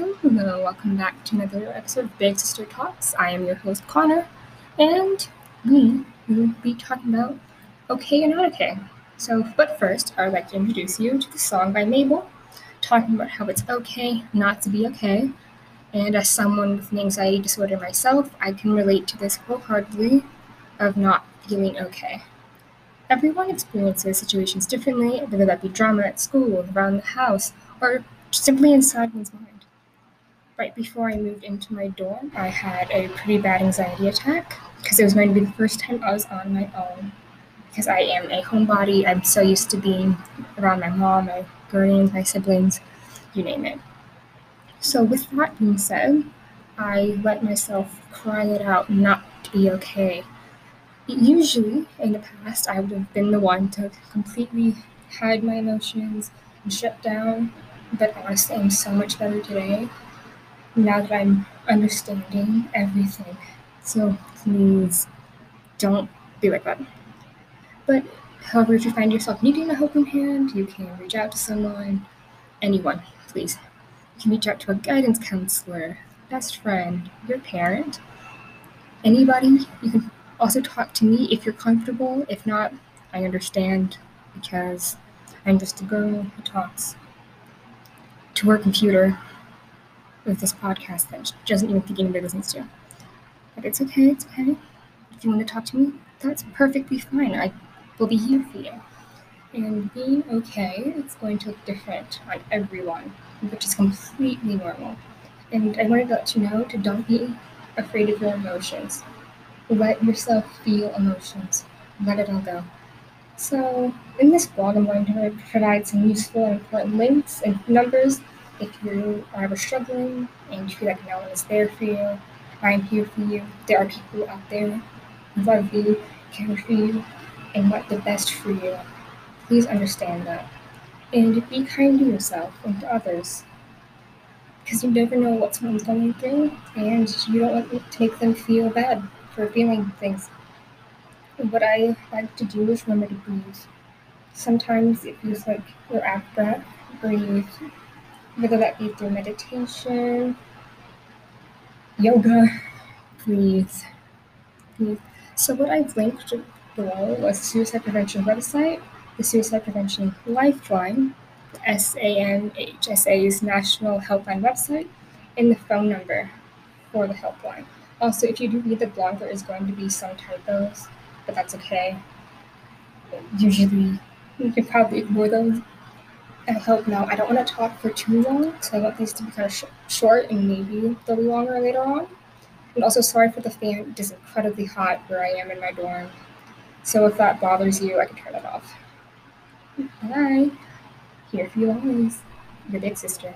Hello, welcome back to another episode of Big Sister Talks. I am your host, Connor, and we will be talking about okay and not okay. So, but first, I would like to introduce you to the song by Mabel, talking about how it's okay not to be okay. And as someone with an anxiety disorder myself, I can relate to this wholeheartedly of not feeling okay. Everyone experiences situations differently, whether that be drama at school, around the house, or simply inside one's mind. Right before I moved into my dorm, I had a pretty bad anxiety attack because it was going to be the first time I was on my own. Because I am a homebody, I'm so used to being around my mom, my guardians, my siblings, you name it. So, with that being said, I let myself cry it out not to be okay usually in the past i would have been the one to completely hide my emotions and shut down but honestly i'm so much better today now that i'm understanding everything. So please don't be like that but however if you find yourself needing a helping hand you can reach out to someone anyone please. You can reach out to a guidance counselor best friend your parent anybody. You can also, talk to me if you're comfortable. If not, I understand because I'm just a girl who talks to her computer with this podcast that doesn't even think anybody listens to. But it's okay, it's okay. If you want to talk to me, that's perfectly fine. I will be here for you. And being okay is going to look different on everyone, which is completely normal. And I wanted to let you know to don't be afraid of your emotions. Let yourself feel emotions. Let it all go. So, in this blog, I'm going to provide some useful and important links and numbers if you are ever struggling and you feel like no one is there for you. I'm here for you. There are people out there who love you, care for you, and want the best for you. Please understand that. And be kind to yourself and to others. Because you never know what someone's going through, and you don't want to make them feel bad for feeling things. What I like to do is remember to breathe. Sometimes it feels like you're out of breath. Breathe. Whether that be through meditation, yoga, breathe. breathe. So what I've linked below was the suicide prevention website, the suicide prevention lifeline, SAMHSA's national helpline website, and the phone number for the helpline. Also, if you do read the blog, there is going to be some typos, but that's okay. Usually, you can probably ignore those. I hope now. I don't want to talk for too long, so I want these to be kind of sh- short and maybe they'll be longer later on. And also, sorry for the fan. It is incredibly hot where I am in my dorm. So if that bothers you, I can turn it off. Bye. Here for you always, your big sister.